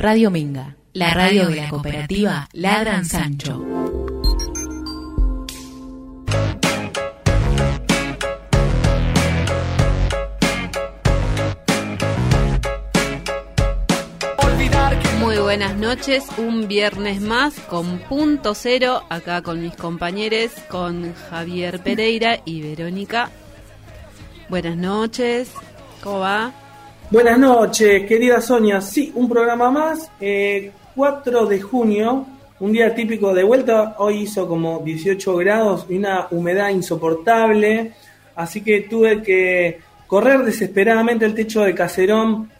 Radio Minga, la radio de la cooperativa Ladran Sancho. Muy buenas noches, un viernes más con punto cero, acá con mis compañeros, con Javier Pereira y Verónica. Buenas noches, ¿cómo va? Buenas noches, querida Sonia. Sí, un programa más. Eh, 4 de junio, un día típico de vuelta. Hoy hizo como 18 grados y una humedad insoportable. Así que tuve que correr desesperadamente el techo de caserón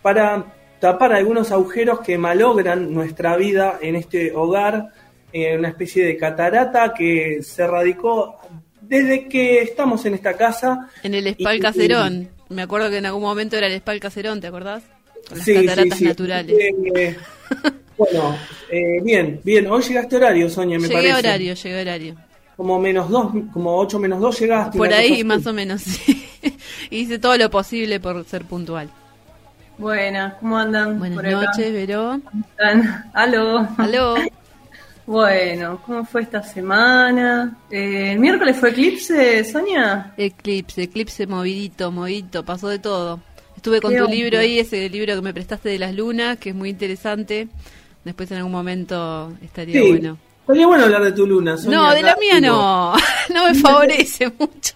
para tapar algunos agujeros que malogran nuestra vida en este hogar. Eh, una especie de catarata que se radicó desde que estamos en esta casa. En el Espal Y- Caserón. Me acuerdo que en algún momento era el Espal Caserón, ¿te acordás? Con las Sí, cataratas sí. naturales. Eh, bueno, eh, bien, bien. Hoy llegaste a horario, Sonia, me llegué parece. a horario, llegué a horario. Como menos dos, como ocho menos dos llegaste. Por ahí así. más o menos, sí. Hice todo lo posible por ser puntual. Buenas, ¿cómo andan? Buenas por acá? noches, Veró. ¿Están? Aló. Aló. Bueno, ¿cómo fue esta semana? Eh, ¿El miércoles fue eclipse, Sonia? Eclipse, eclipse movidito, movidito, pasó de todo. Estuve con Qué tu libro ahí, ese libro que me prestaste de las lunas, que es muy interesante. Después en algún momento estaría Sí, bueno. Estaría bueno hablar de tu luna, Sonia. No, de la mía no, no me favorece mucho.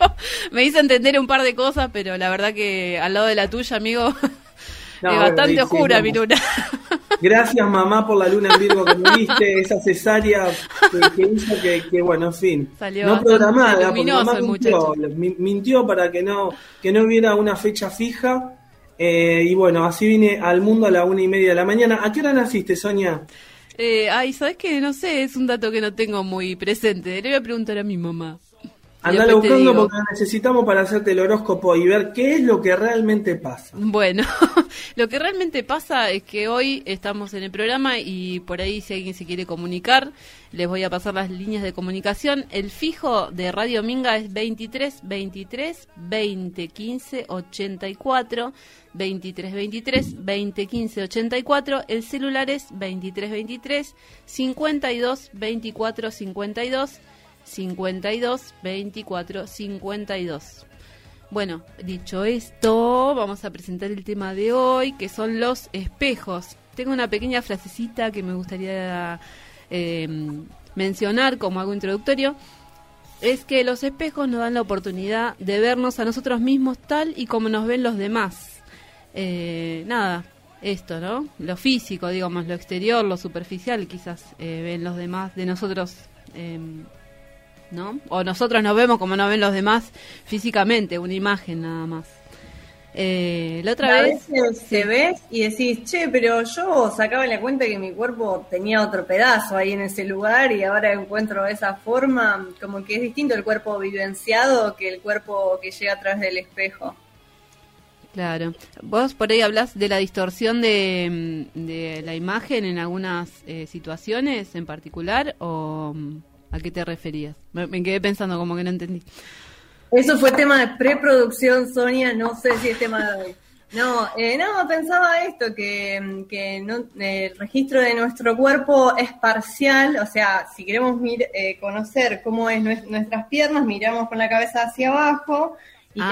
Me hizo entender un par de cosas, pero la verdad que al lado de la tuya, amigo, No, es bastante oscura mi luna. Gracias, mamá, por la luna en Virgo que me diste, esa cesárea que, que hizo que, que, bueno, en fin. Salió no programada, porque mamá mintió, mi- mintió para que no, que no hubiera una fecha fija. eh, y bueno, así vine al mundo a la una y media de la mañana. ¿A qué hora naciste, Sonia? Eh, ay, ¿sabes qué? No sé, es un dato que no tengo muy presente. Le voy a preguntar a mi mamá. Te buscando porque necesitamos para hacerte el horóscopo y ver qué es lo que realmente pasa. Bueno, lo que realmente pasa es que hoy estamos en el programa y por ahí si alguien se quiere comunicar, les voy a pasar las líneas de comunicación. El fijo de Radio Minga es 23 23 20 15 84 23 23 20 15 84. El celular es 23 23 52 24 52 52 24 52. Bueno, dicho esto, vamos a presentar el tema de hoy, que son los espejos. Tengo una pequeña frasecita que me gustaría eh, mencionar como algo introductorio. Es que los espejos nos dan la oportunidad de vernos a nosotros mismos tal y como nos ven los demás. Eh, nada, esto, ¿no? Lo físico, digamos, lo exterior, lo superficial, quizás eh, ven los demás de nosotros. ¿No? O nosotros nos vemos como nos ven los demás físicamente, una imagen nada más. Eh, la otra a vez, veces te ves y decís, che, pero yo sacaba la cuenta que mi cuerpo tenía otro pedazo ahí en ese lugar y ahora encuentro esa forma, como que es distinto el cuerpo vivenciado que el cuerpo que llega a través del espejo. claro, vos por ahí hablas de la distorsión de, de la imagen en algunas eh, situaciones en particular o a qué te referías? Me, me quedé pensando como que no entendí. Eso fue tema de preproducción, Sonia, no sé si es tema de hoy. No, eh, no, pensaba esto, que, que no, eh, el registro de nuestro cuerpo es parcial, o sea, si queremos mir- eh, conocer cómo es nues- nuestras piernas, miramos con la cabeza hacia abajo y Ah,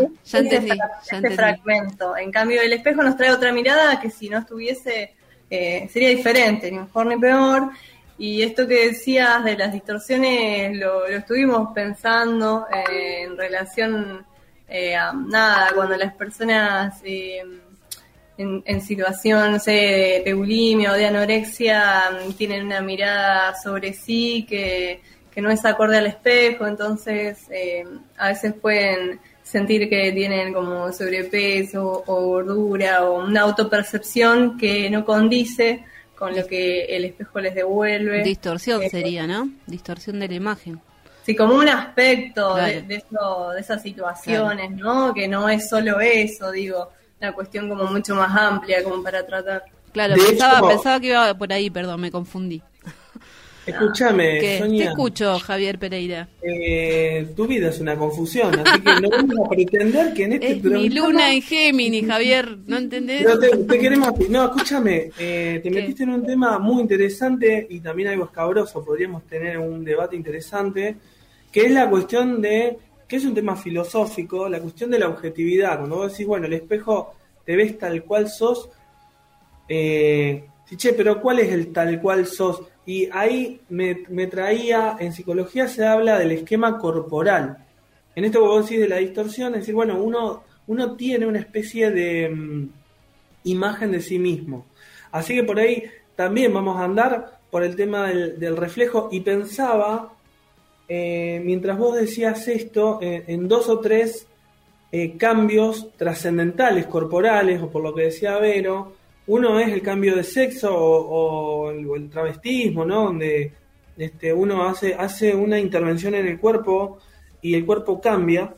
tenemos ya este, entendí, ya este entendí. fragmento. En cambio, el espejo nos trae otra mirada que si no estuviese eh, sería diferente, ni mejor ni peor. Y esto que decías de las distorsiones lo, lo estuvimos pensando eh, en relación eh, a nada, cuando las personas eh, en, situación, sé, de, bulimia o de anorexia tienen una mirada sobre sí que, que no es acorde al espejo, entonces eh, a veces pueden sentir que tienen como sobrepeso o gordura o una autopercepción que no condice con lo que el espejo les devuelve. Distorsión Eh, sería, ¿no? Distorsión de la imagen. Sí, como un aspecto de, Claro. de, eso- de esas situaciones, ¿no? Que no es solo eso, digo, una cuestión como mucho más amplia como para tratar. Claro, pensaba, hecho- pensaba que iba por ahí, perdón, me confundí. Escúchame, ¿Qué? Te Sonia. escucho, Javier Pereira. Eh, tu vida es una confusión, así que no vamos a pretender que en este Es mi programa- luna en Géminis, Javier, ¿no entendés? Te, te queremos. No, escúchame, eh, te ¿Qué? metiste en un tema muy interesante y también algo escabroso. Podríamos tener un debate interesante, que es la cuestión de. que es un tema filosófico, la cuestión de la objetividad. Cuando vos decís, bueno, el espejo te ves tal cual sos. Eh, che, pero ¿cuál es el tal cual sos? Y ahí me, me traía, en psicología se habla del esquema corporal. En esto que vos decís de la distorsión, es decir, bueno, uno, uno tiene una especie de mm, imagen de sí mismo. Así que por ahí también vamos a andar por el tema del, reflejo y pensaba, eh, mientras vos decías esto, eh, en dos o tres eh, cambios trascendentales corporales, o por lo que decía Vero, uno es el cambio de sexo o, o el, o el travestismo, ¿no? Donde este, uno hace, hace una intervención en el cuerpo y el cuerpo cambia.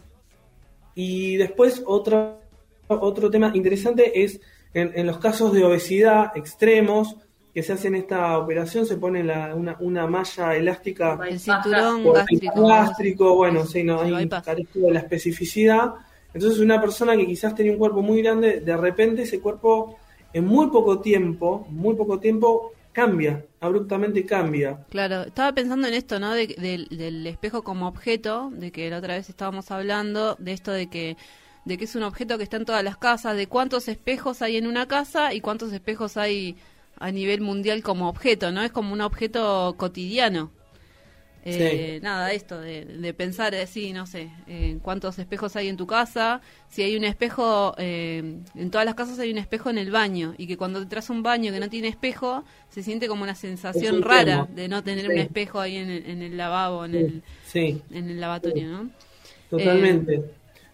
Y después otro, otro tema interesante es en, en los casos de obesidad extremos, que se hacen esta operación, se pone la- una, una malla elástica El cinturón por gástrico. gástrico, bueno, sí, no, carezco de la especificidad. Entonces una persona que quizás tenía un cuerpo muy grande, de repente ese cuerpo en muy poco tiempo, muy poco tiempo, cambia, abruptamente cambia. Claro, estaba pensando en esto, ¿no? De- del- del espejo como objeto, de que la otra vez estábamos hablando, de esto de que de que es un objeto que está en todas las casas, de cuántos espejos hay en una casa y cuántos espejos hay a nivel mundial como objeto, ¿no? Es como un objeto cotidiano. Eh, Nada, esto de, de pensar así, no sé, en cuántos espejos hay en tu casa, si hay un espejo, eh, en todas las casas hay un espejo en el baño y que cuando entras a un baño que no tiene espejo, se siente como una sensación un rara tema. de no tener Sí. un espejo ahí en el, en el lavabo, en el, Sí, en el lavatorio, ¿no? totalmente.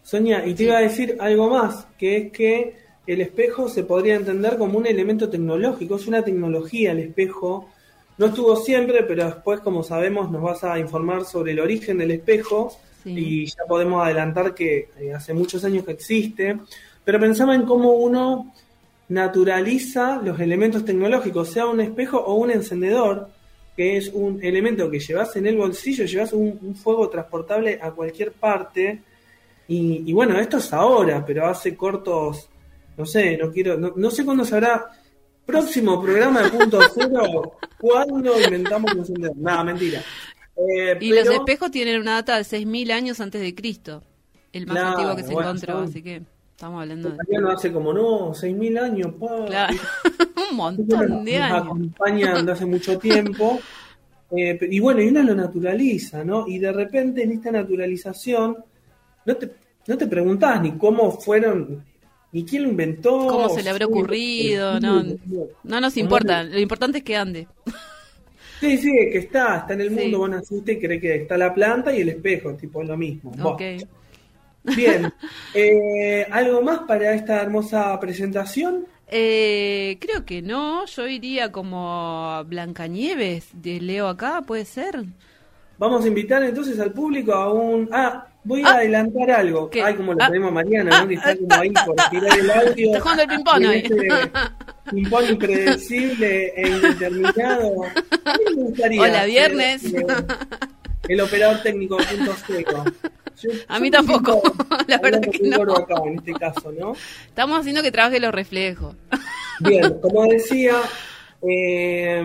Sonia, y te iba a decir algo más, que es que el espejo se podría entender como un elemento tecnológico, es una tecnología el espejo. No estuvo siempre, pero después, como sabemos, nos vas a informar sobre el origen del espejo Sí. y ya podemos adelantar que eh, hace muchos años que existe. Pero pensaba en cómo uno naturaliza los elementos tecnológicos, sea un espejo o un encendedor, que es un elemento que llevas en el bolsillo, llevas un, un fuego transportable a cualquier parte. Y, y bueno, esto es ahora, pero hace cortos, no sé, no quiero, no, no sé cuándo se hará. Próximo programa de Punto Cero, ¿cuándo inventamos un encendedor? Nada, mentira. Eh, Y pero- los espejos tienen una data de 6.000 años antes de Cristo, el más antiguo que se bueno, encontró, son- así que estamos hablando de... Hace como, no, 6.000 años, pa. Claro, un montón de nos años. acompañan de hace mucho tiempo. Eh, y bueno, y uno lo naturaliza, ¿no? Y de repente en esta naturalización no te, no te preguntás ni cómo fueron, ni quién lo inventó. ¿Cómo se le habrá ocurrido? No, no nos importa, lo importante es que ande. Sí, sí, que está, está en el mundo, vos naciste y crees que está la planta y el espejo, tipo, es lo mismo. Buah. Ok. Bien, eh, ¿algo más para esta hermosa presentación? Eh, creo que no, yo iría como Blancanieves de Leo acá, ¿puede ser? Vamos a invitar entonces al público a un... Ah, voy a Ah. adelantar algo. ¿Qué? Ay, como lo Ah. tenemos a Mariana, Ah, ¿no? Que está ah, como ahí por tirar el audio. Está jugando el ping-pong ahí. ese Ping-pong impredecible e indeterminado. Mí me gustaría Hola, viernes. el operador técnico punto cero. Yo- A mí tampoco, la verdad que no. Acá, en este caso, ¿no? Estamos haciendo que trabaje los reflejos. Bien, como decía, eh,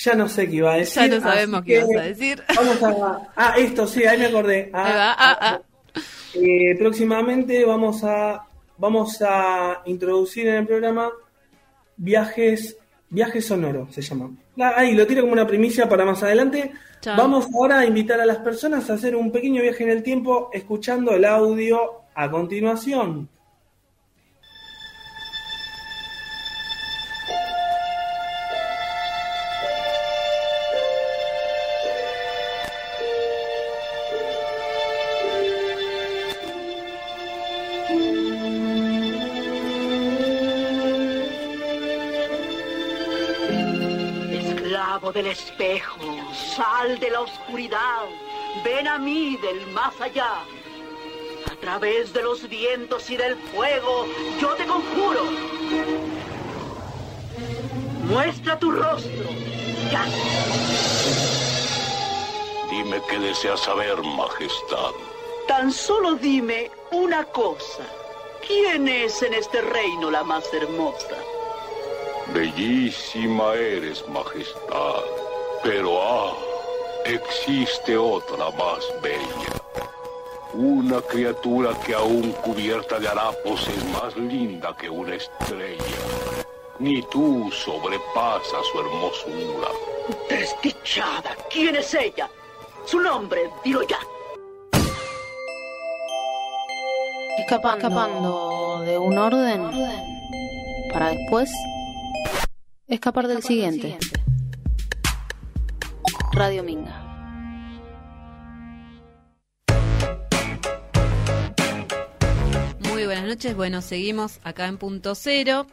ya no sé qué iba a decir. Ya no sabemos qué ibas a decir. Vamos a. Ah, esto sí, ahí me acordé. Ah, Ahí va, ah, ah. eh, próximamente vamos a vamos a introducir en el programa viajes viajes sonoros se llama. Ah, Ahí lo tiro como una primicia para más adelante. Chao. Vamos ahora a invitar a las personas a hacer un pequeño viaje en el tiempo escuchando el audio a continuación. Espejo, sal de la oscuridad, ven a mí del más allá. A través de los vientos y del fuego, yo te conjuro. Muestra tu rostro, ya. Dime qué deseas saber, Majestad. Tan solo dime una cosa. ¿Quién es en este reino la más hermosa? Bellísima eres, Majestad. Pero ah, existe otra más bella. Una criatura que aún cubierta de harapos es más linda que una estrella. Ni tú sobrepasas su hermosura. Desdichada. ¿Quién es ella? Su nombre, dilo ya. Escapando, escapando de un orden para después escapar del siguiente. Radio Minga. Muy buenas noches, bueno, seguimos acá en punto cero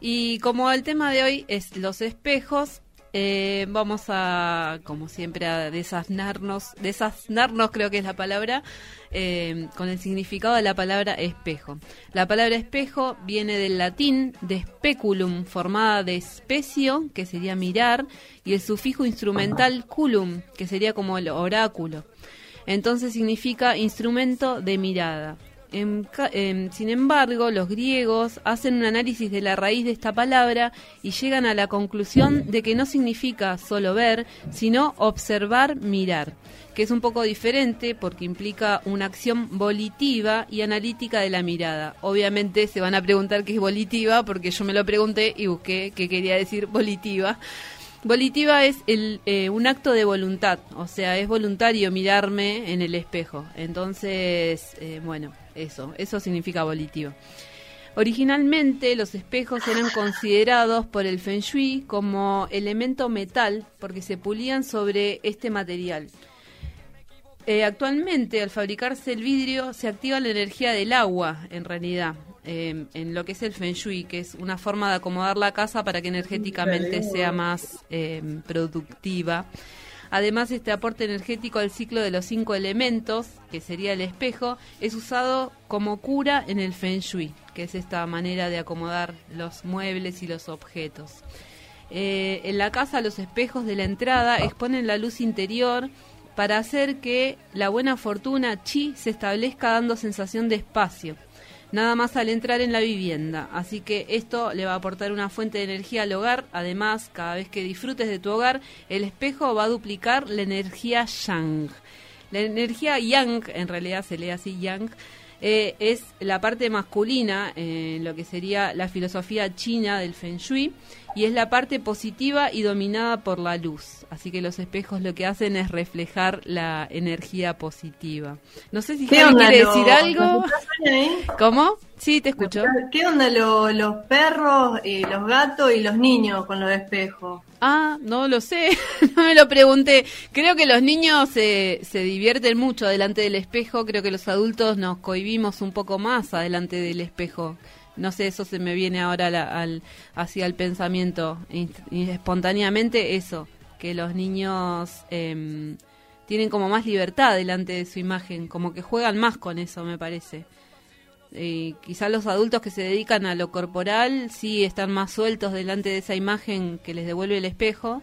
y como el tema de hoy es los espejos, eh, vamos a, como siempre, a desasnarnos, desasnarnos creo que es la palabra, eh, con el significado de la palabra espejo. La palabra espejo viene del latín de speculum, formada de especio, que sería mirar, y el sufijo instrumental culum, que sería como el oráculo. Entonces significa instrumento de mirada. En ca- em, sin embargo, los griegos hacen un análisis de la raíz de esta palabra y llegan a la conclusión de que no significa solo ver, sino observar, mirar, que es un poco diferente porque implica una acción volitiva y analítica de la mirada. Obviamente se van a preguntar qué es volitiva porque yo me lo pregunté y busqué qué quería decir volitiva. Volitiva es el, eh, un acto de voluntad, o sea, es voluntario mirarme en el espejo. Entonces, eh, bueno, eso, eso significa volitiva. Originalmente los espejos eran considerados por el Feng Shui como elemento metal porque se pulían sobre este material. Eh, actualmente, al fabricarse el vidrio, se activa la energía del agua, en realidad, eh, en lo que es el Feng Shui, que es una forma de acomodar la casa para que energéticamente sea más eh, productiva. Además, este aporte energético al ciclo de los cinco elementos, que sería el espejo, es usado como cura en el Feng Shui, que es esta manera de acomodar los muebles y los objetos. Eh, en la casa los espejos de la entrada exponen la luz interior para hacer que la buena fortuna chi se establezca dando sensación de espacio, nada más al entrar en la vivienda. Así que esto le va a aportar una fuente de energía al hogar. Además, cada vez que disfrutes de tu hogar, el espejo va a duplicar la energía yang. La energía yang, en realidad se lee así yang, eh, es la parte masculina en lo que sería la filosofía china del Feng Shui y es la parte positiva y dominada por la luz. Así que los espejos lo que hacen es reflejar la energía positiva. No sé si ¿Qué Javi quiere lo- decir algo. ¿Cómo? Sí, te escucho. ¿Qué onda lo- los perros, y los gatos y los niños con los espejos? Ah, no lo sé, no me lo pregunté. Creo que los niños se, se divierten mucho delante del espejo, creo que los adultos nos cohibimos un poco más adelante del espejo. No sé, eso se me viene ahora la- al, hacia el pensamiento espontáneamente, eso, que los niños em, tienen como más libertad delante de su imagen, como que juegan más con eso, me parece. Y quizás los adultos que se dedican a lo corporal sí están más sueltos delante de esa imagen que les devuelve el espejo.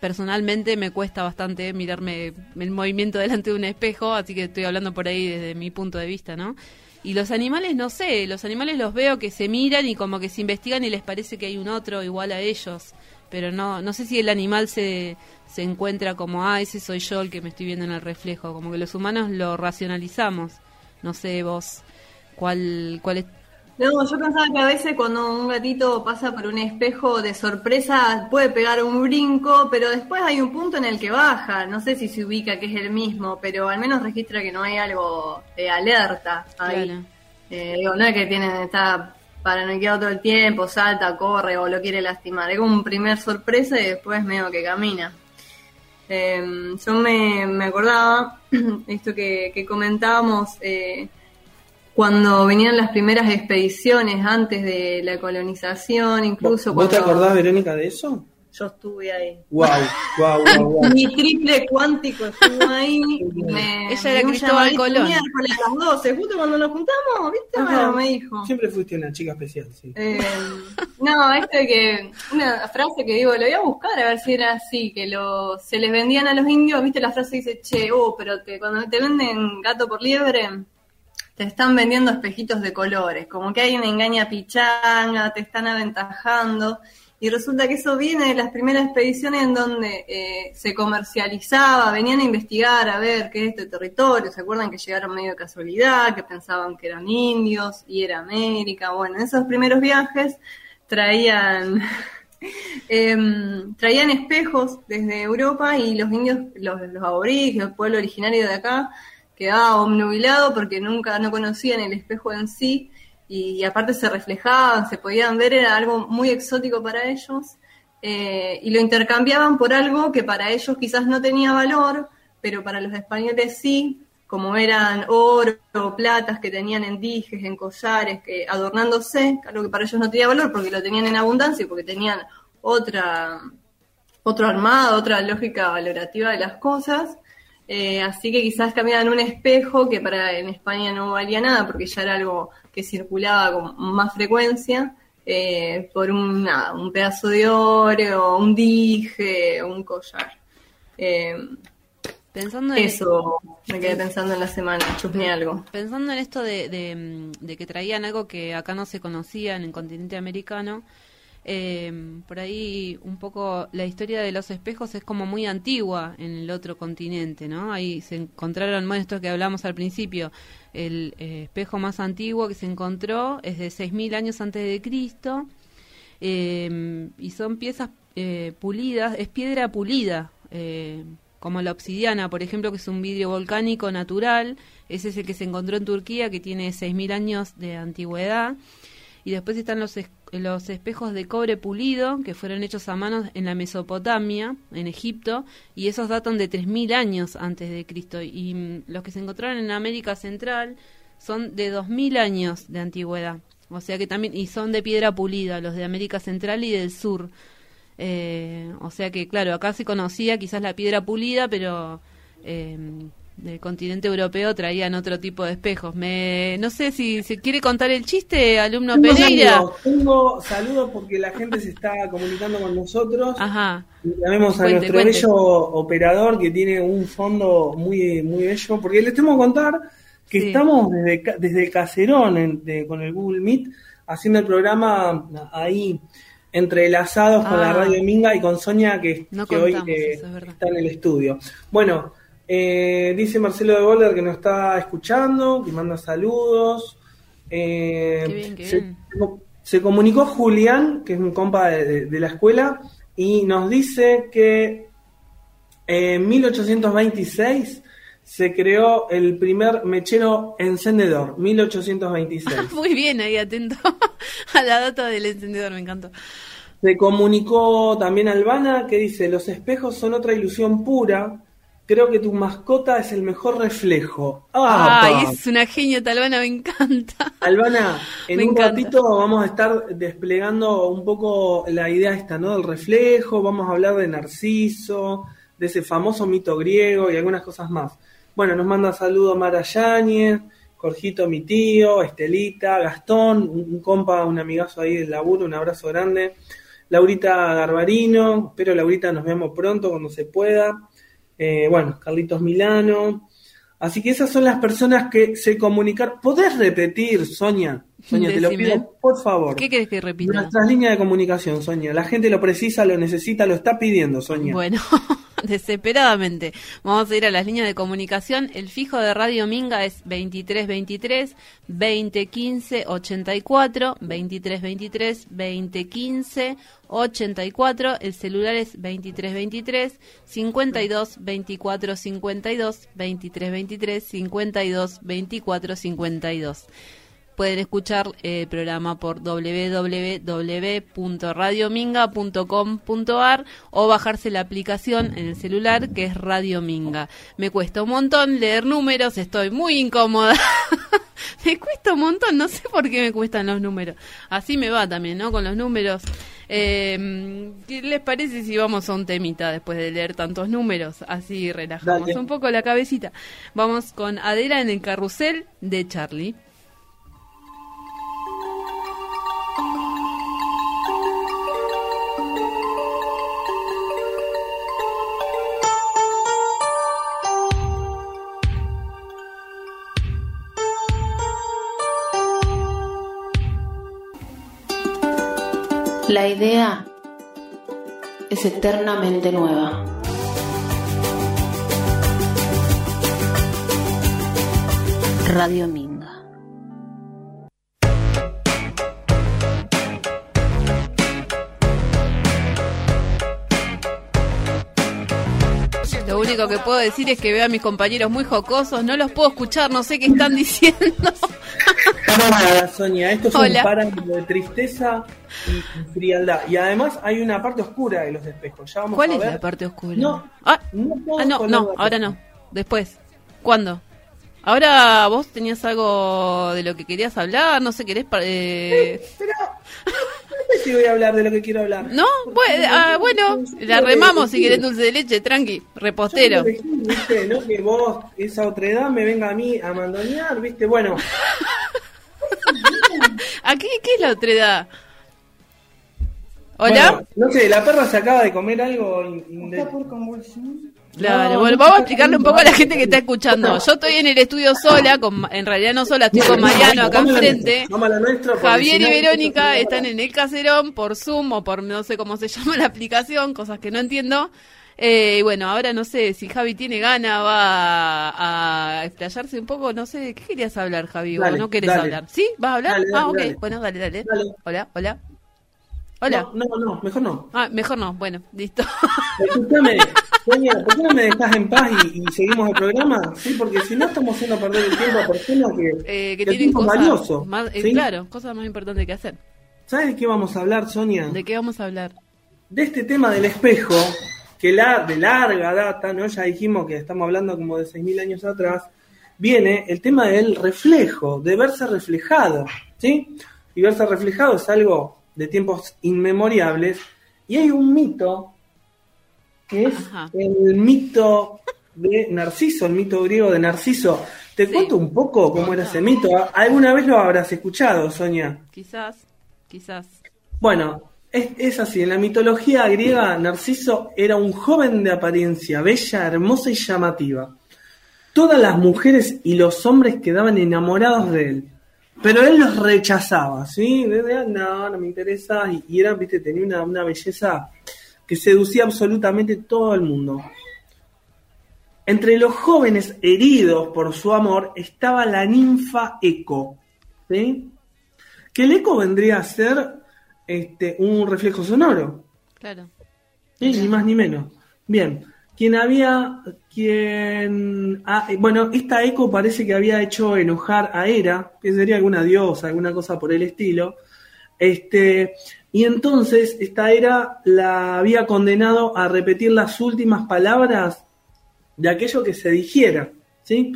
Personalmente me cuesta bastante mirarme el movimiento delante de un espejo, así que estoy hablando por ahí desde mi punto de vista, ¿no? Y los animales, no sé, los animales los veo que se miran y como que se investigan y les parece que hay un otro igual a ellos, pero no no sé si el animal se, se encuentra como, ah, ese soy yo el que me estoy viendo en el reflejo, como que los humanos lo racionalizamos. No sé vos cuál, cuál es No, yo pensaba que a veces cuando un gatito pasa por un espejo de sorpresa puede pegar un brinco, pero después hay un punto en el que baja. No sé si se ubica que es el mismo, pero al menos registra que no hay algo de alerta ahí. Claro. Eh, digo, no es que tiene, está paranoiqueado todo el tiempo, salta, corre o lo quiere lastimar. Es como un primer sorpresa y después medio que camina. Eh, yo me, me acordaba esto que, que comentábamos eh, cuando venían las primeras expediciones antes de la colonización, incluso ¿Vos te acordás, Verónica, de eso? yo estuve ahí. Wow, wow, wow, wow. Mi triple cuántico estuvo ahí. Me, Ella era me Cristóbal Colón. a las 12, justo cuando nos juntamos, ¿viste? Ajá. Bueno, me dijo. Siempre fuiste una chica especial, sí. Eh, no, esto de que, una frase que digo, lo voy a buscar a ver si era así, que lo, se les vendían a los indios, viste la frase que dice, che, oh, pero te, cuando te venden gato por liebre, te están vendiendo espejitos de colores, como que una engaña pichanga, te están aventajando, y resulta que eso viene de las primeras expediciones en donde eh, se comercializaba, venían a investigar a ver qué es este territorio, se acuerdan que llegaron medio de casualidad, que pensaban que eran indios y era América, bueno, en esos primeros viajes traían em, traían espejos desde Europa y los indios, los, los aborígenes, el pueblo originario de acá, quedaba obnubilado porque nunca no conocían el espejo en sí y, aparte se reflejaban, se podían ver, era algo muy exótico para ellos eh, y lo intercambiaban por algo que para ellos quizás no tenía valor, pero para los españoles sí, como eran oro platas que tenían en dijes, en collares, que adornándose, algo que para ellos no tenía valor porque lo tenían en abundancia y porque tenían otra otro armado, otra lógica valorativa de las cosas. Eh, así que quizás cambiaban un espejo que para en España no valía nada porque ya era algo que circulaba con más frecuencia eh, por un, nada, un pedazo de oro, un dije, un collar. Eh, Pensando en eso me quedé pensando en la semana, chusmeé algo. Pensando en esto de, de, de que traían algo que acá no se conocía en el continente americano, eh, por ahí un poco la historia de los espejos es como muy antigua en el otro continente, ¿no? Ahí se encontraron, esto que hablamos al principio, el eh, espejo más antiguo que se encontró es de 6.000 años antes de Cristo eh, y son piezas eh, pulidas, es piedra pulida, eh, como la obsidiana, por ejemplo, que es un vidrio volcánico natural, ese es el que se encontró en Turquía, que tiene 6.000 años de antigüedad. Y después están los, es- los espejos de cobre pulido, que fueron hechos a mano en la Mesopotamia, en Egipto, y esos datan de 3.000 años antes de Cristo. Y mm, los que se encontraron en América Central son de 2.000 años de antigüedad. O sea que también, y son de piedra pulida, los de América Central y del Sur. Eh, o sea que, claro, acá se conocía quizás la piedra pulida, pero eh, del continente europeo traían otro tipo de espejos. Me, no sé si se quiere contar el chiste, alumno Tengo Pereira. saludos, tengo saludos porque la gente se está comunicando con nosotros. Ajá. Llamemos a nuestro cuente. bello operador que tiene un fondo muy, muy bello. Porque les tengo que contar que Sí. estamos desde, desde el caserón en- de- con el Google Meet haciendo el programa ahí entrelazados con Ah. la radio Minga y con Sonia que, No que hoy eh, es está en el estudio. Bueno, eh, dice Marcelo de Boulder que nos está escuchando, que manda saludos. Eh, Qué bien, qué se, bien. se comunicó Julián, que es un compa de, de- de la escuela, y nos dice que en 1826 se creó el primer mechero encendedor, 1826. Muy bien, ahí atento a la data del encendedor, me encantó. Se comunicó también Albana que dice, los espejos son otra ilusión pura, creo que tu mascota es el mejor reflejo. ¡Ah, Ay, es una genia talvana, me encanta. Albana, en Me un encanta. ratito vamos a estar desplegando un poco la idea esta, ¿no? Del reflejo, vamos a hablar de Narciso, de ese famoso mito griego y algunas cosas más. Bueno, nos manda saludos Mara Yáñez, Jorgito, mi tío, Estelita, Gastón, un, compa, un amigazo ahí del laburo, un abrazo grande. Laurita Garbarino, espero Laurita nos veamos pronto cuando se pueda. Eh, bueno, Carlitos Milano. Así que esas son las personas que se comunicaron. ¿Podés repetir, Sonia? Sonia, te lo pido, por favor. ¿Qué querés que repita? Nuestras líneas de comunicación, Sonia. La gente lo precisa, lo necesita, lo está pidiendo, Sonia. Bueno, desesperadamente. Vamos a ir a las líneas de comunicación. El fijo de Radio Minga es 2323 2015 84, 2323 2015 84. El celular es 2323 52 24 52, 2323 52 24 52. Pueden escuchar el programa por www.radiominga.com.ar o bajarse la aplicación en el celular que es Radio Minga. Me cuesta un montón leer números, estoy muy incómoda. me cuesta un montón, no sé por qué me cuestan los números. Así me va también, ¿no? Con los números. Eh, ¿Qué les parece si vamos a un temita después de leer tantos números? Así relajamos Dale. un poco la cabecita. Vamos con Adela en el carrusel de Charlie. La idea es eternamente nueva. Radio Minga. Lo único que puedo decir es que veo a mis compañeros muy jocosos, no los puedo escuchar, no sé qué están diciendo. Para nada, Sonia, esto es Hola. un parámetro de tristeza y frialdad. Y además hay una parte oscura de los espejos. Ya vamos ¿Cuál a es la parte oscura? No, Ah, no, puedo ah, no, ahora no. Después. ¿Cuándo? Ahora vos tenías algo de lo que querías hablar, no sé, querés... eh, Pero no sé si voy a hablar de lo que quiero hablar. No, bueno, ah, bueno, la remamos si querés dulce de leche, tranqui, repostero. Yo ¿viste? No que vos, esa otra edad, me venga a mí a mandonear, ¿viste? Bueno, ¿Aquí qué es la otra edad? ¿Hola? bueno, no sé, la perra se acaba de comer algo. in- in- de- Claro, No, bueno, no vamos a explicarle un poco a la gente que está escuchando. Yo estoy en el estudio sola, con, en realidad no sola, estoy con Mariano acá enfrente. Javier y Verónica están en el caserón por Zoom o por no sé cómo se llama la aplicación, cosas que no entiendo. Eh, y bueno, ahora no sé si Javi tiene gana, va a, a explayarse un poco, no sé, ¿qué querías hablar, Javi? ¿O Dale, no querés dale. hablar? ¿Sí? ¿Vas a hablar? Dale, ah, ok, bueno, dale. Dale. Hola, hola. Hola. No, no, no, mejor no. Ah, mejor no, bueno, listo. Escúchame, Sonia, ¿por qué no me dejas en paz y, y seguimos el programa? Sí, porque si no estamos haciendo perder el tiempo a personas que, Eh, que tienen cosas valioso. más, eh, ¿sí? claro, cosas más importantes que hacer. ¿Sabes de qué vamos a hablar, Sonia? ¿De qué vamos a hablar? de este tema del espejo, que la, de larga data, ¿no? Ya dijimos que estamos hablando como de 6.000 años atrás, viene el tema del reflejo, de verse reflejado, ¿sí? Y verse reflejado es algo de tiempos inmemoriales, y hay un mito, que es Ajá. el mito de Narciso, el mito griego de Narciso. Te Sí. cuento un poco cómo era ese mito. ¿Alguna vez lo habrás escuchado, Sonia? Quizás, quizás. Bueno, es, es así, en la mitología griega Narciso era un joven de apariencia bella, hermosa y llamativa. Todas las mujeres y los hombres quedaban enamorados de él, pero él los rechazaba, ¿sí? No, no me interesa, y, y era, viste, tenía una, una belleza que seducía absolutamente todo el mundo. Entre los jóvenes heridos por su amor estaba la ninfa Eco, ¿sí? Que el eco vendría a ser este, un reflejo sonoro, Claro. ¿sí? ni más ni menos. Bien, quien había, quien, ah, eh, bueno, esta eco parece que había hecho enojar a Hera, que sería alguna diosa, alguna cosa por el estilo, este, y entonces esta Hera la había condenado a repetir las últimas palabras de aquello que se dijera, ¿sí?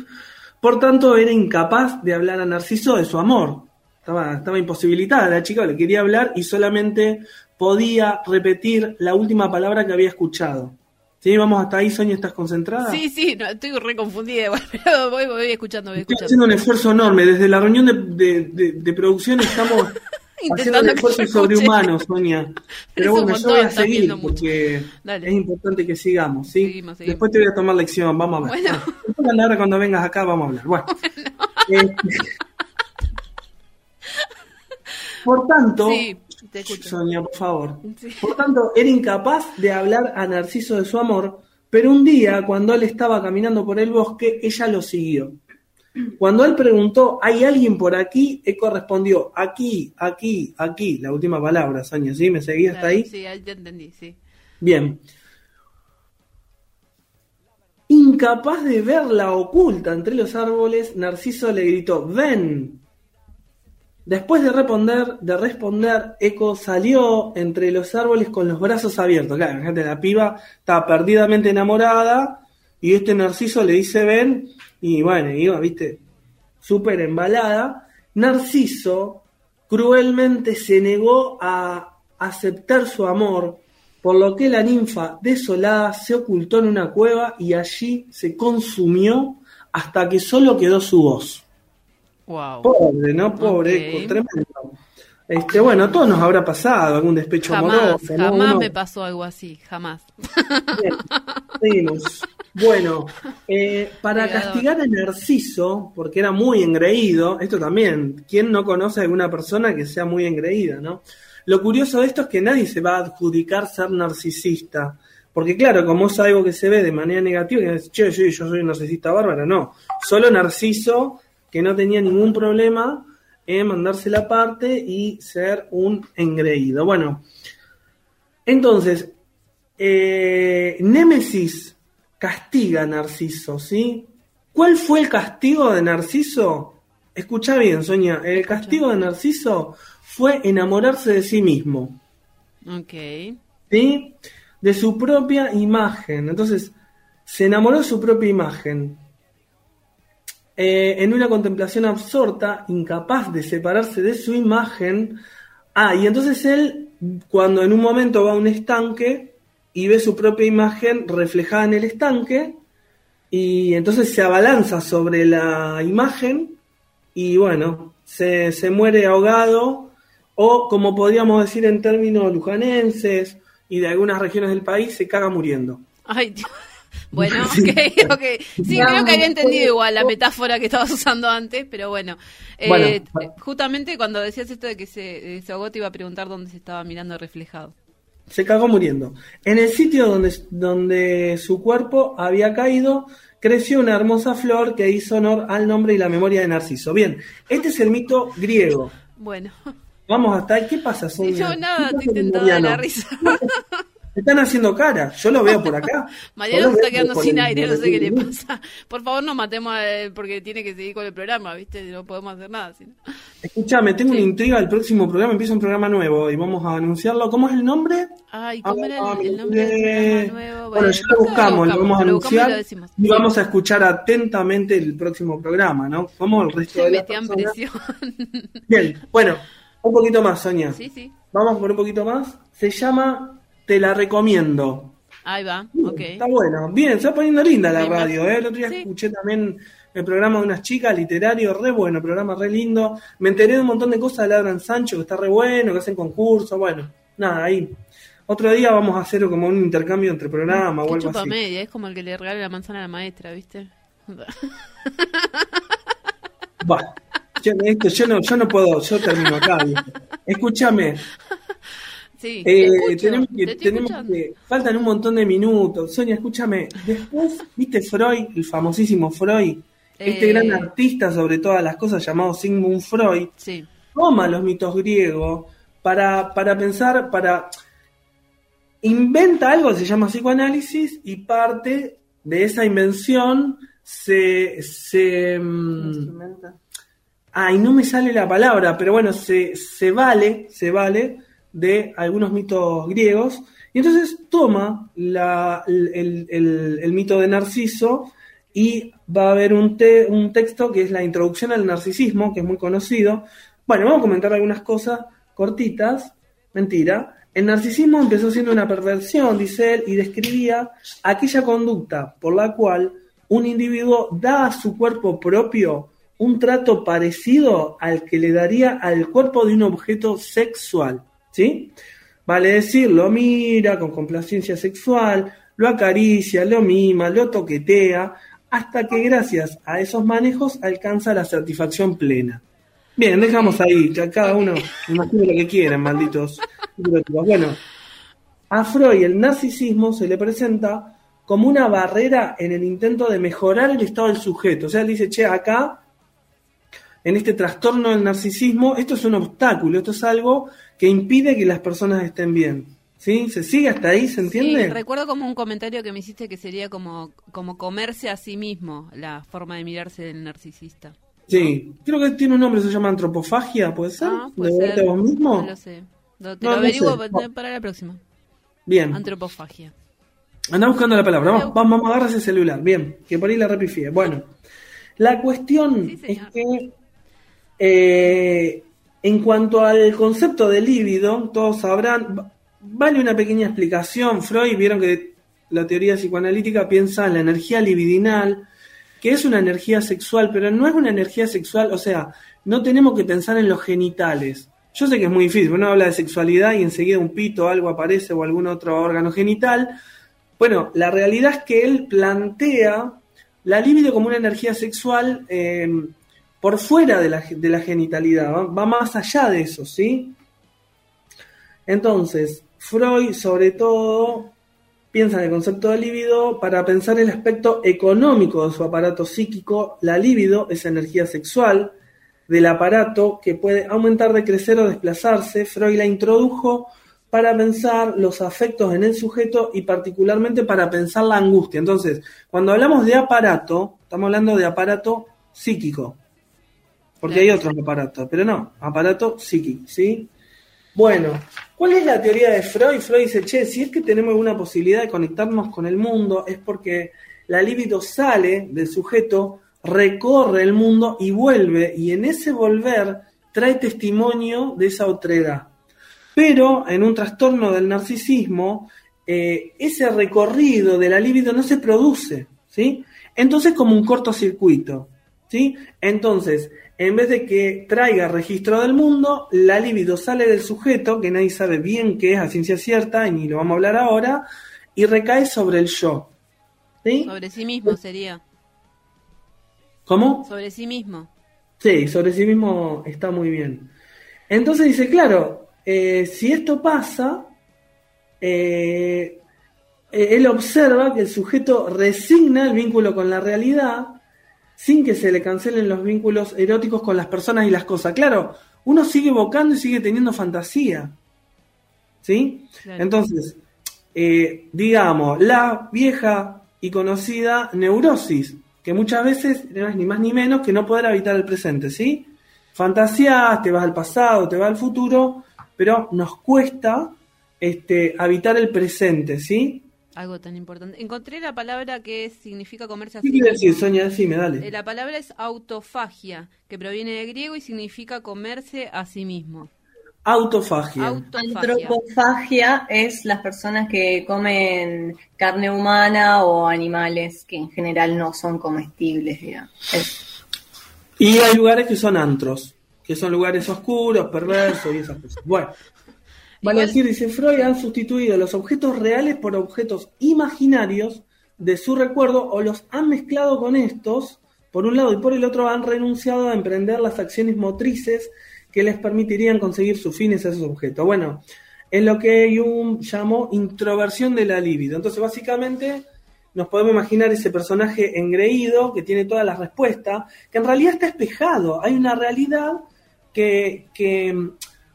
Por tanto, era incapaz de hablar a Narciso de su amor. Estaba, estaba imposibilitada la chica, le quería hablar y solamente podía repetir la última palabra que había escuchado. ¿Sí? Vamos hasta ahí, Sonia, ¿estás concentrada? Sí, sí, no, estoy re confundida igual, pero voy, voy escuchando, voy Estoy escuchando. haciendo un esfuerzo enorme. Desde la reunión de, de- de- de producción estamos haciendo un esfuerzo sobrehumano, Sonia. Pero bueno, yo voy a seguir porque es importante que sigamos, ¿sí? Seguimos, seguimos. Después te voy a tomar lección, vamos a ver. Bueno. Después a la hora cuando vengas acá vamos a hablar. Bueno. Eh, por tanto, Sí, te escucho. Sonia, por favor. Sí. Por tanto, era incapaz de hablar a Narciso de su amor, pero un día, cuando él estaba caminando por el bosque, ella lo siguió. Cuando él preguntó, ¿hay alguien por aquí? Eco respondió, aquí, aquí, aquí. La última palabra, Sonia, ¿sí? ¿Me seguí hasta ahí? Sí, te entendí, sí. Bien. Incapaz de verla oculta entre los árboles, Narciso le gritó, ven. Después de responder, de responder, Eco salió entre los árboles con los brazos abiertos. Claro, gente, la piba estaba perdidamente enamorada y este Narciso le dice ven y bueno, iba, viste, súper embalada. Narciso cruelmente se negó a aceptar su amor, por lo que la ninfa desolada se ocultó en una cueva y allí se consumió hasta que solo quedó su voz. Wow. Pobre, ¿no? Pobre, tremendo. Este, bueno, a todos nos habrá pasado algún despecho Jamás, amoroso. ¿no? jamás Uno- me pasó algo así, jamás. Bien, seguimos. Bueno, eh, para castigar a Narciso, porque era muy engreído, esto también, ¿quién no conoce a alguna persona que sea muy engreída, no? Lo curioso de esto es que nadie se va a adjudicar ser narcisista. Porque claro, como es algo que se ve de manera negativa, que che, sí, yo soy un narcisista bárbaro, no. Solo Narciso, que no tenía ningún problema en mandarse la parte y ser un engreído. Bueno, entonces, eh, Némesis castiga a Narciso, ¿sí? ¿Cuál fue el castigo de Narciso? Escucha bien, Sonia. El castigo de Narciso fue enamorarse de sí mismo, Ok. ¿sí? De su propia imagen. Entonces, se enamoró de su propia imagen. Eh, en una contemplación absorta, incapaz de separarse de su imagen. Ah, y entonces él, cuando en un momento va a un estanque y ve su propia imagen reflejada en el estanque, y entonces se abalanza sobre la imagen y bueno, se, se muere ahogado, o como podríamos decir en términos lujanenses y de algunas regiones del país, se caga muriendo. Ay, Dios. Bueno, ok, ok. Sí, creo que había entendido igual la metáfora que estabas usando antes, pero bueno. Eh. Justamente cuando decías esto de que se, se ahogó, te iba a preguntar dónde se estaba mirando reflejado. Se cagó muriendo. En el sitio donde, donde su cuerpo había caído, creció una hermosa flor que hizo honor al nombre y la memoria de Narciso. Bien, este es el mito griego. Bueno, Vamos hasta ahí. ¿Qué pasa, Sonia? yo nada, ¿Qué estoy tentada de la risa. Me están haciendo cara. Yo lo veo por acá. Mariano se está quedando sin el- aire, no sé qué le pasa. Por favor, no matemos a él porque tiene que seguir con el programa, ¿viste? No podemos hacer nada. si no. Escúchame, tengo Sí. una intriga del próximo programa. Empieza un programa nuevo y vamos a anunciarlo. ¿Cómo es el nombre? Ay, ¿cómo era Ah, el, el me nombre del programa nuevo? Bueno, ya lo buscamos, lo vamos a y anunciar lo y Sí. vamos a escuchar atentamente el próximo programa, ¿no? Como el resto de las metían presión. Bien, bueno, un poquito más, Sonia. sí, sí. Vamos por un poquito más. Se llama Te la recomiendo. Ahí va, ok. Está bueno. Bien, se está poniendo linda la radio. ¿eh? El otro día Sí. escuché también el programa de unas chicas, literario, re bueno, programa re lindo. Me enteré de un montón de cosas de Ladran Sancho, que está re bueno, que hacen concursos. Bueno, nada, ahí. Otro día vamos a hacer como un intercambio entre programas o Qué algo así. media, es como el que le regala la manzana a la maestra, ¿viste? Bah, yo, esto, yo, no, yo no puedo, yo termino acá. ¿viste? Escúchame, Sí, eh, te escucho, tenemos, te que, estoy tenemos que. Faltan un montón de minutos. Sonia, escúchame. Después, ¿viste Freud, el famosísimo Freud? Este Eh. gran artista sobre todas las cosas llamado Sigmund Freud. Sí, toma los mitos griegos para, para pensar, para inventa algo que se llama psicoanálisis y parte de esa invención se, se mm, ay no me sale la palabra pero bueno se, se vale se vale de algunos mitos griegos y entonces toma el, mito de Narciso y va a haber un, un texto que es la introducción al narcisismo, que es muy conocido. Bueno, vamos a comentar algunas cosas cortitas. Mentira. El narcisismo empezó siendo una perversión, dice él, y describía aquella conducta por la cual un individuo da a su cuerpo propio un trato parecido al que le daría al cuerpo de un objeto sexual. ¿Sí? Vale decir, lo mira con complacencia sexual, lo acaricia, lo mima, lo toquetea, hasta que gracias a esos manejos alcanza la satisfacción plena. Bien, dejamos ahí, que cada uno imagine lo que quieran, malditos. Bueno, a Freud el narcisismo se le presenta como una barrera en el intento de mejorar el estado del sujeto. O sea, él dice, che, acá, en este trastorno del narcisismo, esto es un obstáculo, esto es algo que impide que las personas estén bien. ¿Sí? ¿Se sigue hasta ahí? ¿Se entiende? Sí, recuerdo como un comentario que me hiciste que sería como, como comerse a sí mismo la forma de mirarse del narcisista. Sí, creo que tiene un nombre, se llama antropofagia, ¿puede ser? Ah, puede ¿De ser. verte a vos mismo? No lo sé. Te No, lo no averiguo sé. para la próxima. Bien, Antropofagia. anda buscando la palabra. Vamos, vamos, vamos, agarra ese celular. Bien, que por ahí la repifié. Bueno, la cuestión Sí, es que eh, en cuanto al concepto de líbido, todos sabrán, vale una pequeña explicación. Freud, vieron que la teoría psicoanalítica piensa en la energía libidinal, que es una energía sexual, pero no es una energía sexual, o sea, no tenemos que pensar en los genitales. Yo sé que es muy difícil, uno habla de sexualidad y enseguida un pito o algo aparece o algún otro órgano genital. Bueno, la realidad es que él plantea la libido como una energía sexual eh, por fuera de la, genitalidad, va, va, más allá de eso, ¿sí? Entonces, Freud sobre todo piensa en el concepto de libido para pensar el aspecto económico de su aparato psíquico. La libido es energía sexual del aparato que puede aumentar, decrecer o desplazarse. Freud la introdujo para pensar los afectos en el sujeto y particularmente para pensar la angustia. Entonces, cuando hablamos de aparato, estamos hablando de aparato psíquico, porque hay otros aparatos, pero no, aparato psíquico, ¿sí? Bueno, ¿cuál es la teoría de Freud? Freud dice, che, si es que tenemos una posibilidad de conectarnos con el mundo, es porque la libido sale del sujeto, recorre el mundo y vuelve, y en ese volver trae testimonio de esa otredad. Pero en un trastorno del narcisismo, eh, ese recorrido de la libido no se produce, ¿sí? Entonces como un cortocircuito, ¿sí? Entonces, en vez de que traiga registro del mundo, la libido sale del sujeto, que nadie sabe bien qué es a ciencia cierta, y ni lo vamos a hablar ahora, y recae sobre el yo. ¿sí? Sobre sí mismo sería. ¿Cómo? Sobre sí mismo. Sí, sobre sí mismo está muy bien. Entonces dice, claro, eh, si esto pasa, eh, él observa que el sujeto resigna el vínculo con la realidad sin que se le cancelen los vínculos eróticos con las personas y las cosas. Claro, uno sigue evocando y sigue teniendo fantasía. ¿Sí? Claro. Entonces, eh, digamos, la vieja y conocida neurosis, que muchas veces no es ni más ni menos que no poder habitar el presente, ¿sí? Fantasías, te vas al pasado, te vas al futuro, pero nos cuesta este, habitar el presente, ¿sí? Algo tan importante. Encontré la palabra que significa comerse a ¿Qué quiere decir, Sonia? Decime, dale. Eh, La palabra es autofagia, que proviene de griego y significa comerse a sí mismo. Autofagia. Autofagia. Antropofagia es las personas que comen carne humana o animales que en general no son comestibles, digamos. Es- Y hay lugares que son antros, que son lugares oscuros, perversos y esas cosas. Bueno, vale decir, dice Freud, han sustituido los objetos reales por objetos imaginarios de su recuerdo o los han mezclado con estos, por un lado y por el otro han renunciado a emprender las acciones motrices que les permitirían conseguir sus fines a esos objetos. Bueno, es lo que Jung llamó introversión de la libido. Entonces, básicamente, nos podemos imaginar ese personaje engreído que tiene todas las respuestas, que en realidad está espejado. Hay una realidad que, que,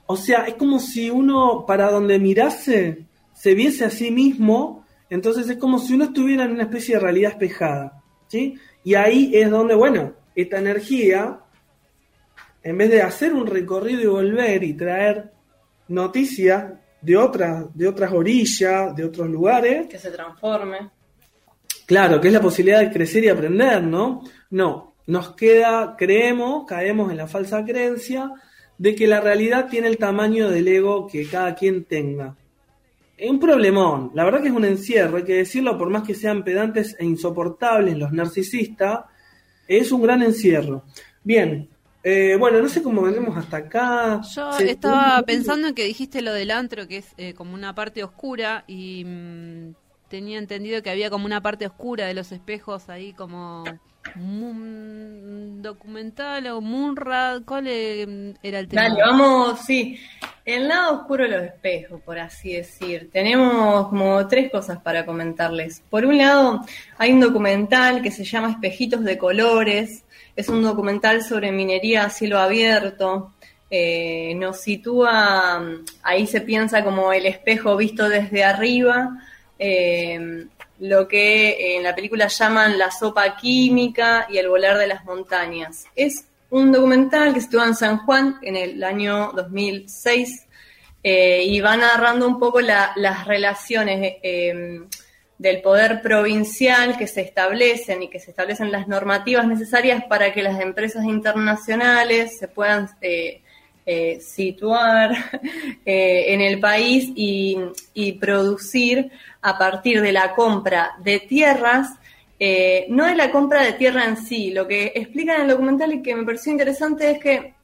o sea, es como si uno para donde mirase se viese a sí mismo, entonces es como si uno estuviera en una especie de realidad espejada. ¿sí? Y ahí es donde, bueno, esta energía, en vez de hacer un recorrido y volver y traer noticias de otras, de otras orillas, de otros lugares, que se transforme. Claro, que es la posibilidad de crecer y aprender, ¿no? No, nos queda, creemos, caemos en la falsa creencia de que la realidad tiene el tamaño del ego que cada quien tenga. Es un problemón, la verdad que es un encierro, hay que decirlo, por más que sean pedantes e insoportables los narcisistas, es un gran encierro. Bien, eh, bueno, no sé cómo venimos hasta acá. Yo Se- estaba pensando en que dijiste lo del antro, que es eh, como una parte oscura, y mm, tenía entendido que había como una parte oscura de los espejos ahí, como documental o Munra. ¿Cuál eh, era el tema? Dale, vamos, sí. El lado oscuro de los espejos, por así decir. Tenemos como tres cosas para comentarles. Por un lado, hay un documental que se llama Espejitos de Colores. Es un documental sobre minería a cielo abierto. Eh, nos sitúa, ahí se piensa como el espejo visto desde arriba. eh, lo que en la película llaman la sopa química y el volar de las montañas. Es un documental que se en San Juan en el año 2006 eh, y va narrando un poco la- las relaciones eh, del poder provincial que se establecen y que se establecen las normativas necesarias para que las empresas internacionales se puedan eh, eh, situar eh, en el país y, producir a partir de la compra de tierras, eh, no es la compra de tierra en sí. Lo que explican en el documental y que me pareció interesante es que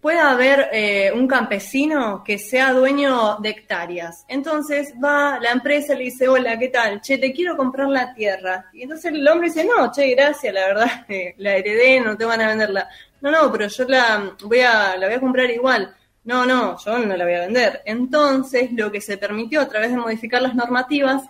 puede haber eh, un campesino que sea dueño de hectáreas. Entonces va la empresa le dice, hola, ¿qué tal? Che, te quiero comprar la tierra. Y entonces el hombre dice, no, che, gracias, la verdad, la heredé, no te van a venderla. No, no, pero yo la voy a, la voy a comprar igual. No, no, yo no la voy a vender. Entonces, lo que se permitió a través de modificar las normativas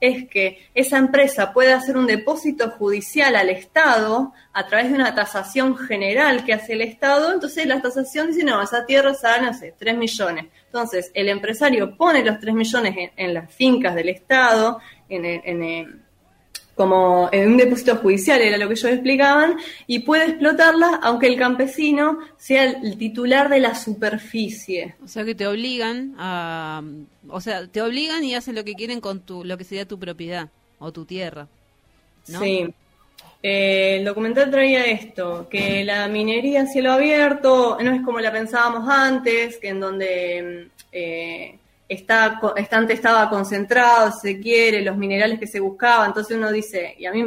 es que esa empresa puede hacer un depósito judicial al Estado a través de una tasación general que hace el Estado, entonces la tasación dice, no, esa tierra sale, no sé, 3 millones. Entonces, el empresario pone los 3 millones en, las fincas del Estado, en, en, como en un depósito judicial, era lo que ellos explicaban, y puede explotarla aunque el campesino sea el titular de la superficie. O sea que te obligan a, o sea, te obligan y hacen lo que quieren con tu, lo que sería tu propiedad o tu tierra. ¿no? Sí. Eh, el documental traía esto, que la minería a cielo abierto no es como la pensábamos antes, que en donde eh, está, antes estaba concentrado, se quiere, los minerales que se buscaban, entonces uno dice, y a mí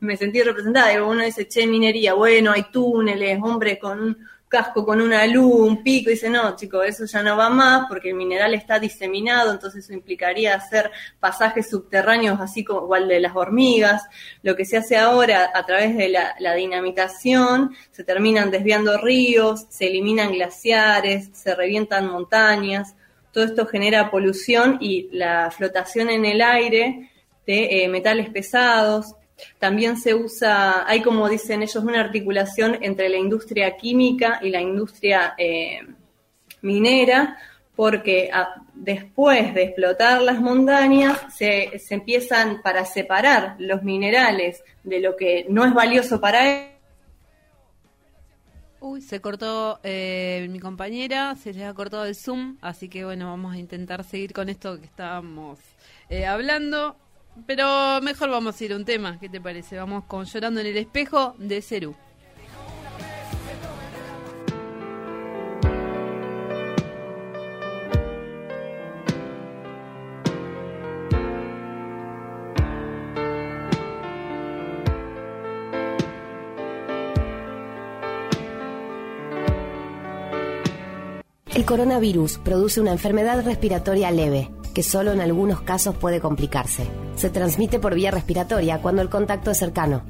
me, sentí representada, uno dice, che, minería, bueno, hay túneles, hombre con un casco, con una luz, un pico, y dice, no, chicos, eso ya no va más porque el mineral está diseminado, entonces eso implicaría hacer pasajes subterráneos así como igual de las hormigas. Lo que se hace ahora a través de la dinamitación, se terminan desviando ríos, se eliminan glaciares, se revientan montañas, todo esto genera polución y la flotación en el aire de eh, metales pesados. También se usa, hay como dicen ellos, una articulación entre la industria química y la industria eh, minera, porque después de explotar las montañas se, se, empiezan para separar los minerales de lo que no es valioso para ellos Uy, se cortó eh, mi compañera, se le ha cortado el Zoom, así que bueno, vamos a intentar seguir con esto que estábamos eh, hablando. Pero mejor vamos a ir a un tema, ¿qué te parece? Vamos con Llorando en el espejo de Cerú. El coronavirus produce una enfermedad respiratoria leve, que solo en algunos casos puede complicarse. Se transmite por vía respiratoria cuando el contacto es cercano.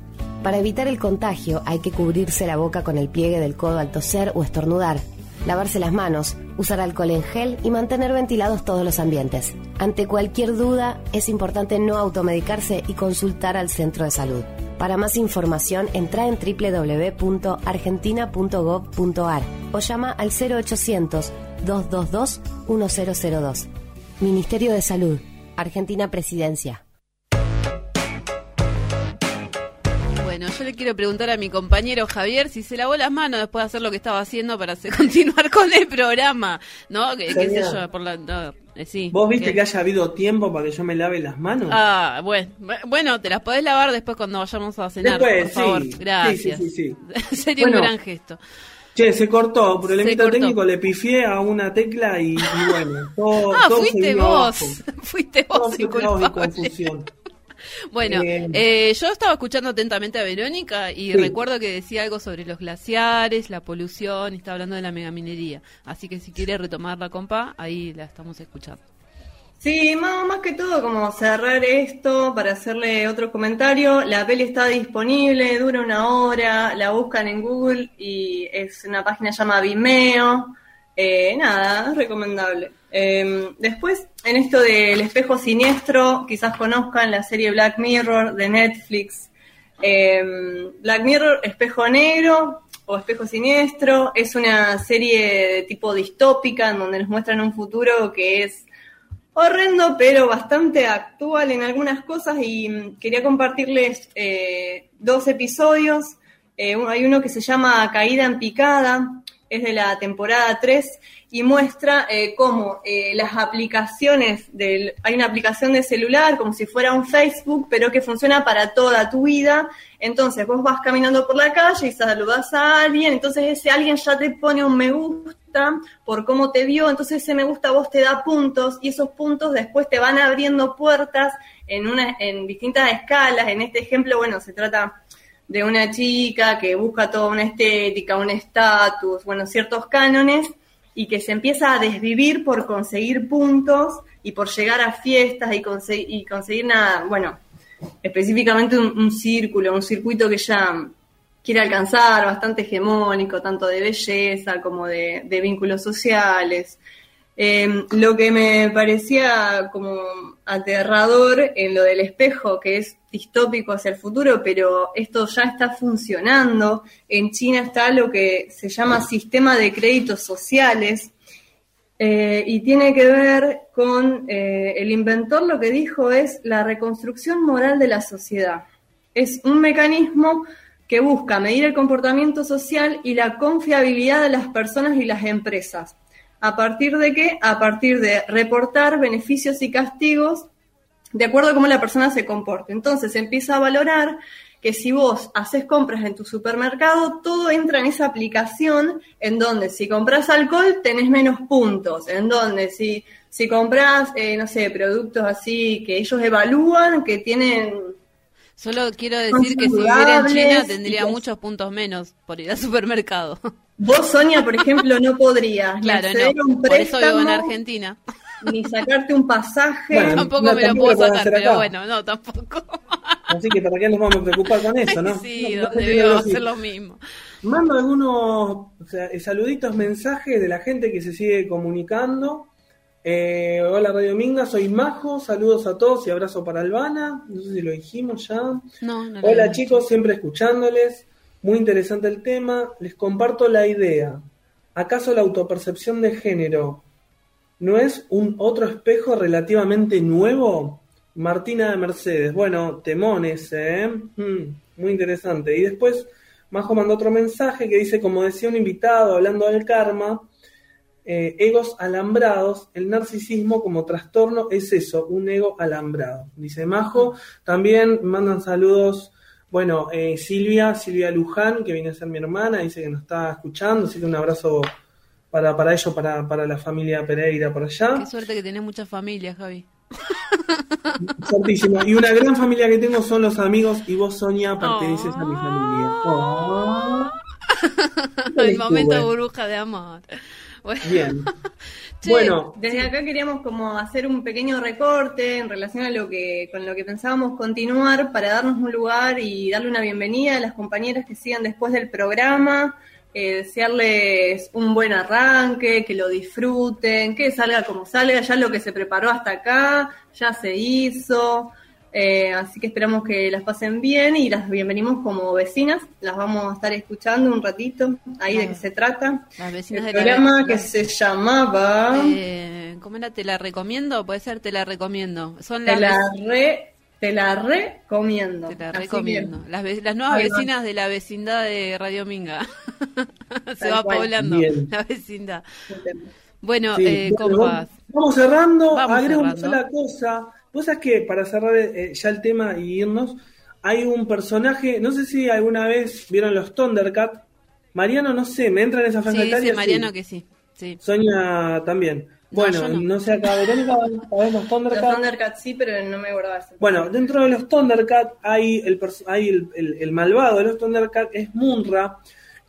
Para evitar el contagio hay que cubrirse la boca con el pliegue del codo al toser o estornudar, lavarse las manos, usar alcohol en gel y mantener ventilados todos los ambientes. Ante cualquier duda, es importante no automedicarse y consultar al centro de salud. Para más información, entra en www.argentina.gov.ar o llama al 0800-222-1002. Ministerio de Salud, Argentina Presidencia. Bueno, yo le quiero preguntar a mi compañero Javier si se lavó las manos después de hacer lo que estaba haciendo para continuar con el programa, ¿no? ¿Qué, sé yo? Por la, eh, ¿Vos viste que... haya habido tiempo para que yo me lave las manos? Ah, bueno, bueno, te las podés lavar después cuando vayamos a cenar, por favor. Gracias. Sí, sí, Sería un gran gesto. Che, se cortó, problemita técnico, le pifié a una tecla y, bueno, todo, ah, fuiste vos, fuiste vos, todo confusión. Bueno, eh, eh, yo estaba escuchando atentamente a Verónica y recuerdo que decía algo sobre los glaciares, la polución, y estaba hablando de la megaminería. Así que si quiere retomar la compa, ahí la estamos escuchando. Sí, más, más que todo como cerrar esto para hacerle otro comentario. La peli está disponible, dura una hora, la buscan en Google y es una página llamada Vimeo. Eh, nada, es recomendable. Em, después, en esto del espejo siniestro, quizás conozcan la serie Black Mirror de Netflix. Em, Black Mirror, espejo negro o espejo siniestro, es una serie de tipo distópica en donde nos muestran un futuro que es horrendo, pero bastante actual en algunas cosas y mm, quería compartirles eh, dos episodios. Eh, hay uno que se llama Caída en Picada, es de la temporada 3 y muestra eh, cómo eh, las aplicaciones, del, hay una aplicación de celular como si fuera un Facebook, pero que funciona para toda tu vida. Entonces vos vas caminando por la calle y saludas a alguien, entonces ese alguien ya te pone un me gusta por cómo te vio, entonces ese me gusta vos te da puntos y esos puntos después te van abriendo puertas en, una, en distintas escalas. En este ejemplo, bueno, se trata de una chica que busca toda una estética, un estatus, bueno, ciertos cánones y que se empieza a desvivir por conseguir puntos y por llegar a fiestas y, y conseguir nada, bueno, específicamente un, círculo, un circuito que ya quiere alcanzar, bastante hegemónico, tanto de belleza como de, de vínculos sociales. Em, lo que me parecía como aterrador en lo del espejo, que es distópico hacia el futuro, pero esto ya está funcionando. En China está lo que se llama sistema de créditos sociales eh, y tiene que ver con eh, el inventor lo que dijo es la reconstrucción moral de la sociedad. Es un mecanismo que busca medir el comportamiento social y la confiabilidad de las personas y las empresas ¿A partir de qué? A partir de reportar beneficios y castigos de acuerdo a cómo la persona se comporte. Entonces empieza a valorar que si vos haces compras en tu supermercado, todo entra en esa aplicación en donde si compras alcohol tenés menos puntos, en donde si, si compras, eh, no sé, productos así que ellos evalúan, que tienen... Solo quiero decir que si viviera en China tendría muchos puntos menos por ir al supermercado. Vos, Sonia, por ejemplo, no podrías claro, no. un por eso vivo en Argentina. Ni sacarte un pasaje. tampoco me lo puedo sacar, pero bueno, no, tampoco. Así que para qué nos vamos a preocupar con eso, ¿no? Sí, donde a hacer lo mismo. Mando algunos o sea, saluditos, mensajes de la gente que se sigue comunicando. Eh, hola Radio Minga, soy Majo, saludos a todos y abrazo para Albana. No sé si lo dijimos ya. No, no hola chicos, siempre escuchándoles. Muy interesante el tema. Les comparto la idea. ¿Acaso la autopercepción de género no es un otro espejo relativamente nuevo? Martina de Mercedes. Bueno, temones, ¿eh? Hmm, muy interesante. Y después Majo mandó otro mensaje que dice, como decía un invitado hablando del karma, eh, egos alambrados, el narcisismo como trastorno es eso, un ego alambrado. Dice Majo. También mandan saludos bueno, eh, Silvia, Silvia Luján, que viene a ser mi hermana, dice que nos está escuchando, así que un abrazo para, para ellos, para, para la familia Pereira por allá. Qué suerte que tenés muchas familias, Javi. Santísimo. Y una gran familia que tengo son los amigos y vos, Sonia, perteneces a mi familia. Oh. El momento burbuja de amor. Bien. bueno, desde acá queríamos como hacer un pequeño recorte en relación a lo que con lo que pensábamos continuar para darnos un lugar y darle una bienvenida a las compañeras que sigan después del programa. Eh, desearles un buen arranque, que lo disfruten, que salga como salga, ya lo que se preparó hasta acá, ya se hizo. Eh, así que esperamos que las pasen bien y las bienvenimos como vecinas. Las vamos a estar escuchando un ratito. Ahí de qué se trata. Las vecinas El programa que se llamaba. Eh, ¿Cómo era? ¿Te la recomiendo? Puede ser, te la recomiendo. Son las. Te la, re, te la recomiendo. Te la recomiendo. Las, las, nuevas vecinas de la vecindad de Radio Minga. se va poblando la vecindad. Bueno, eh, Vamos cerrando. Agrego una sola cosa Vos sabés que para cerrar eh, ya el tema y irnos, hay un personaje, no sé si alguna vez vieron los Thundercats. Mariano, no sé, me entra en esa franja sí, Sí, Mariano que sí, sí. Sonia también. Bueno, no. sé acá, Verónica, ¿sabés los Thundercats? Los Thundercats sí, pero no me acordaba eso. Bueno, dentro de los Thundercats hay el, hay el, el, malvado de los Thundercats, es Munra,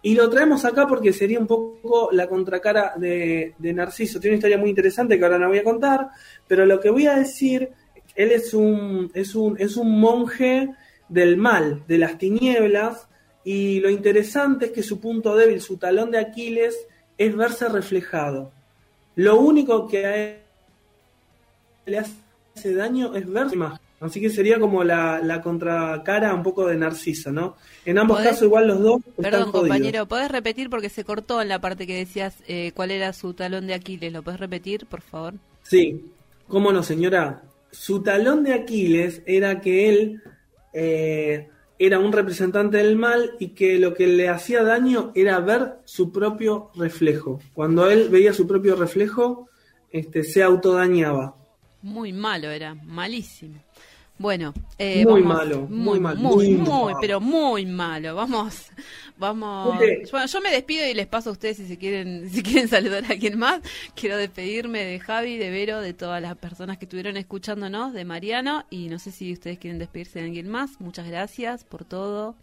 y lo traemos acá porque sería un poco la contracara de, de Narciso. Tiene una historia muy interesante que ahora no voy a contar, pero lo que voy a decir él es un, es un, es un monje del mal, de las tinieblas, y lo interesante es que su punto débil, su talón de Aquiles, es verse reflejado. Lo único que a él le hace daño es verse más. Así que sería como la, la contracara un poco de Narciso, ¿no? En ambos casos igual los dos. Perdón, compañero, ¿podés repetir porque se cortó en la parte que decías eh, cuál era su talón de Aquiles? ¿Lo podés repetir, por favor? Sí, cómo no, señora su talón de Aquiles era que él eh, era un representante del mal y que lo que le hacía daño era ver su propio reflejo. Cuando él veía su propio reflejo, este, se autodañaba. Muy malo era, malísimo. Bueno, eh, Muy vamos- malo, muy malo, muy, muy muy, malo. pero muy malo. Vamos, vamos. Bueno, yo me despido y les paso a ustedes si se quieren, si quieren saludar a alguien más. Quiero despedirme de Javi, de Vero, de todas las personas que estuvieron escuchándonos, de Mariano y no sé si ustedes quieren despedirse de alguien más. Muchas gracias por todo.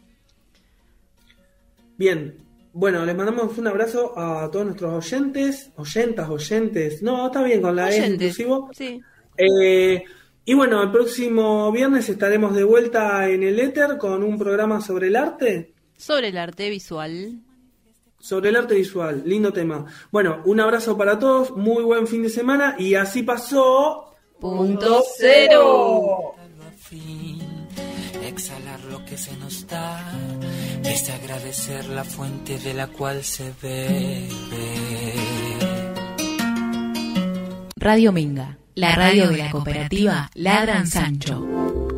Bien, bueno, les mandamos un abrazo a todos nuestros oyentes, oyentas, oyentes. No, está bien con la E inclusivo. Sí. Eh, y bueno, el próximo viernes estaremos de vuelta en el éter con un programa sobre el arte, Sobre el arte visual. sobre el arte visual. Lindo tema. Bueno, un abrazo para todos, muy buen fin de semana y así pasó. Punto cero. exhalar lo que se nos da, es agradecer la fuente de la cual se bebe. Radio Minga, la radio de la cooperativa Ladran Sancho.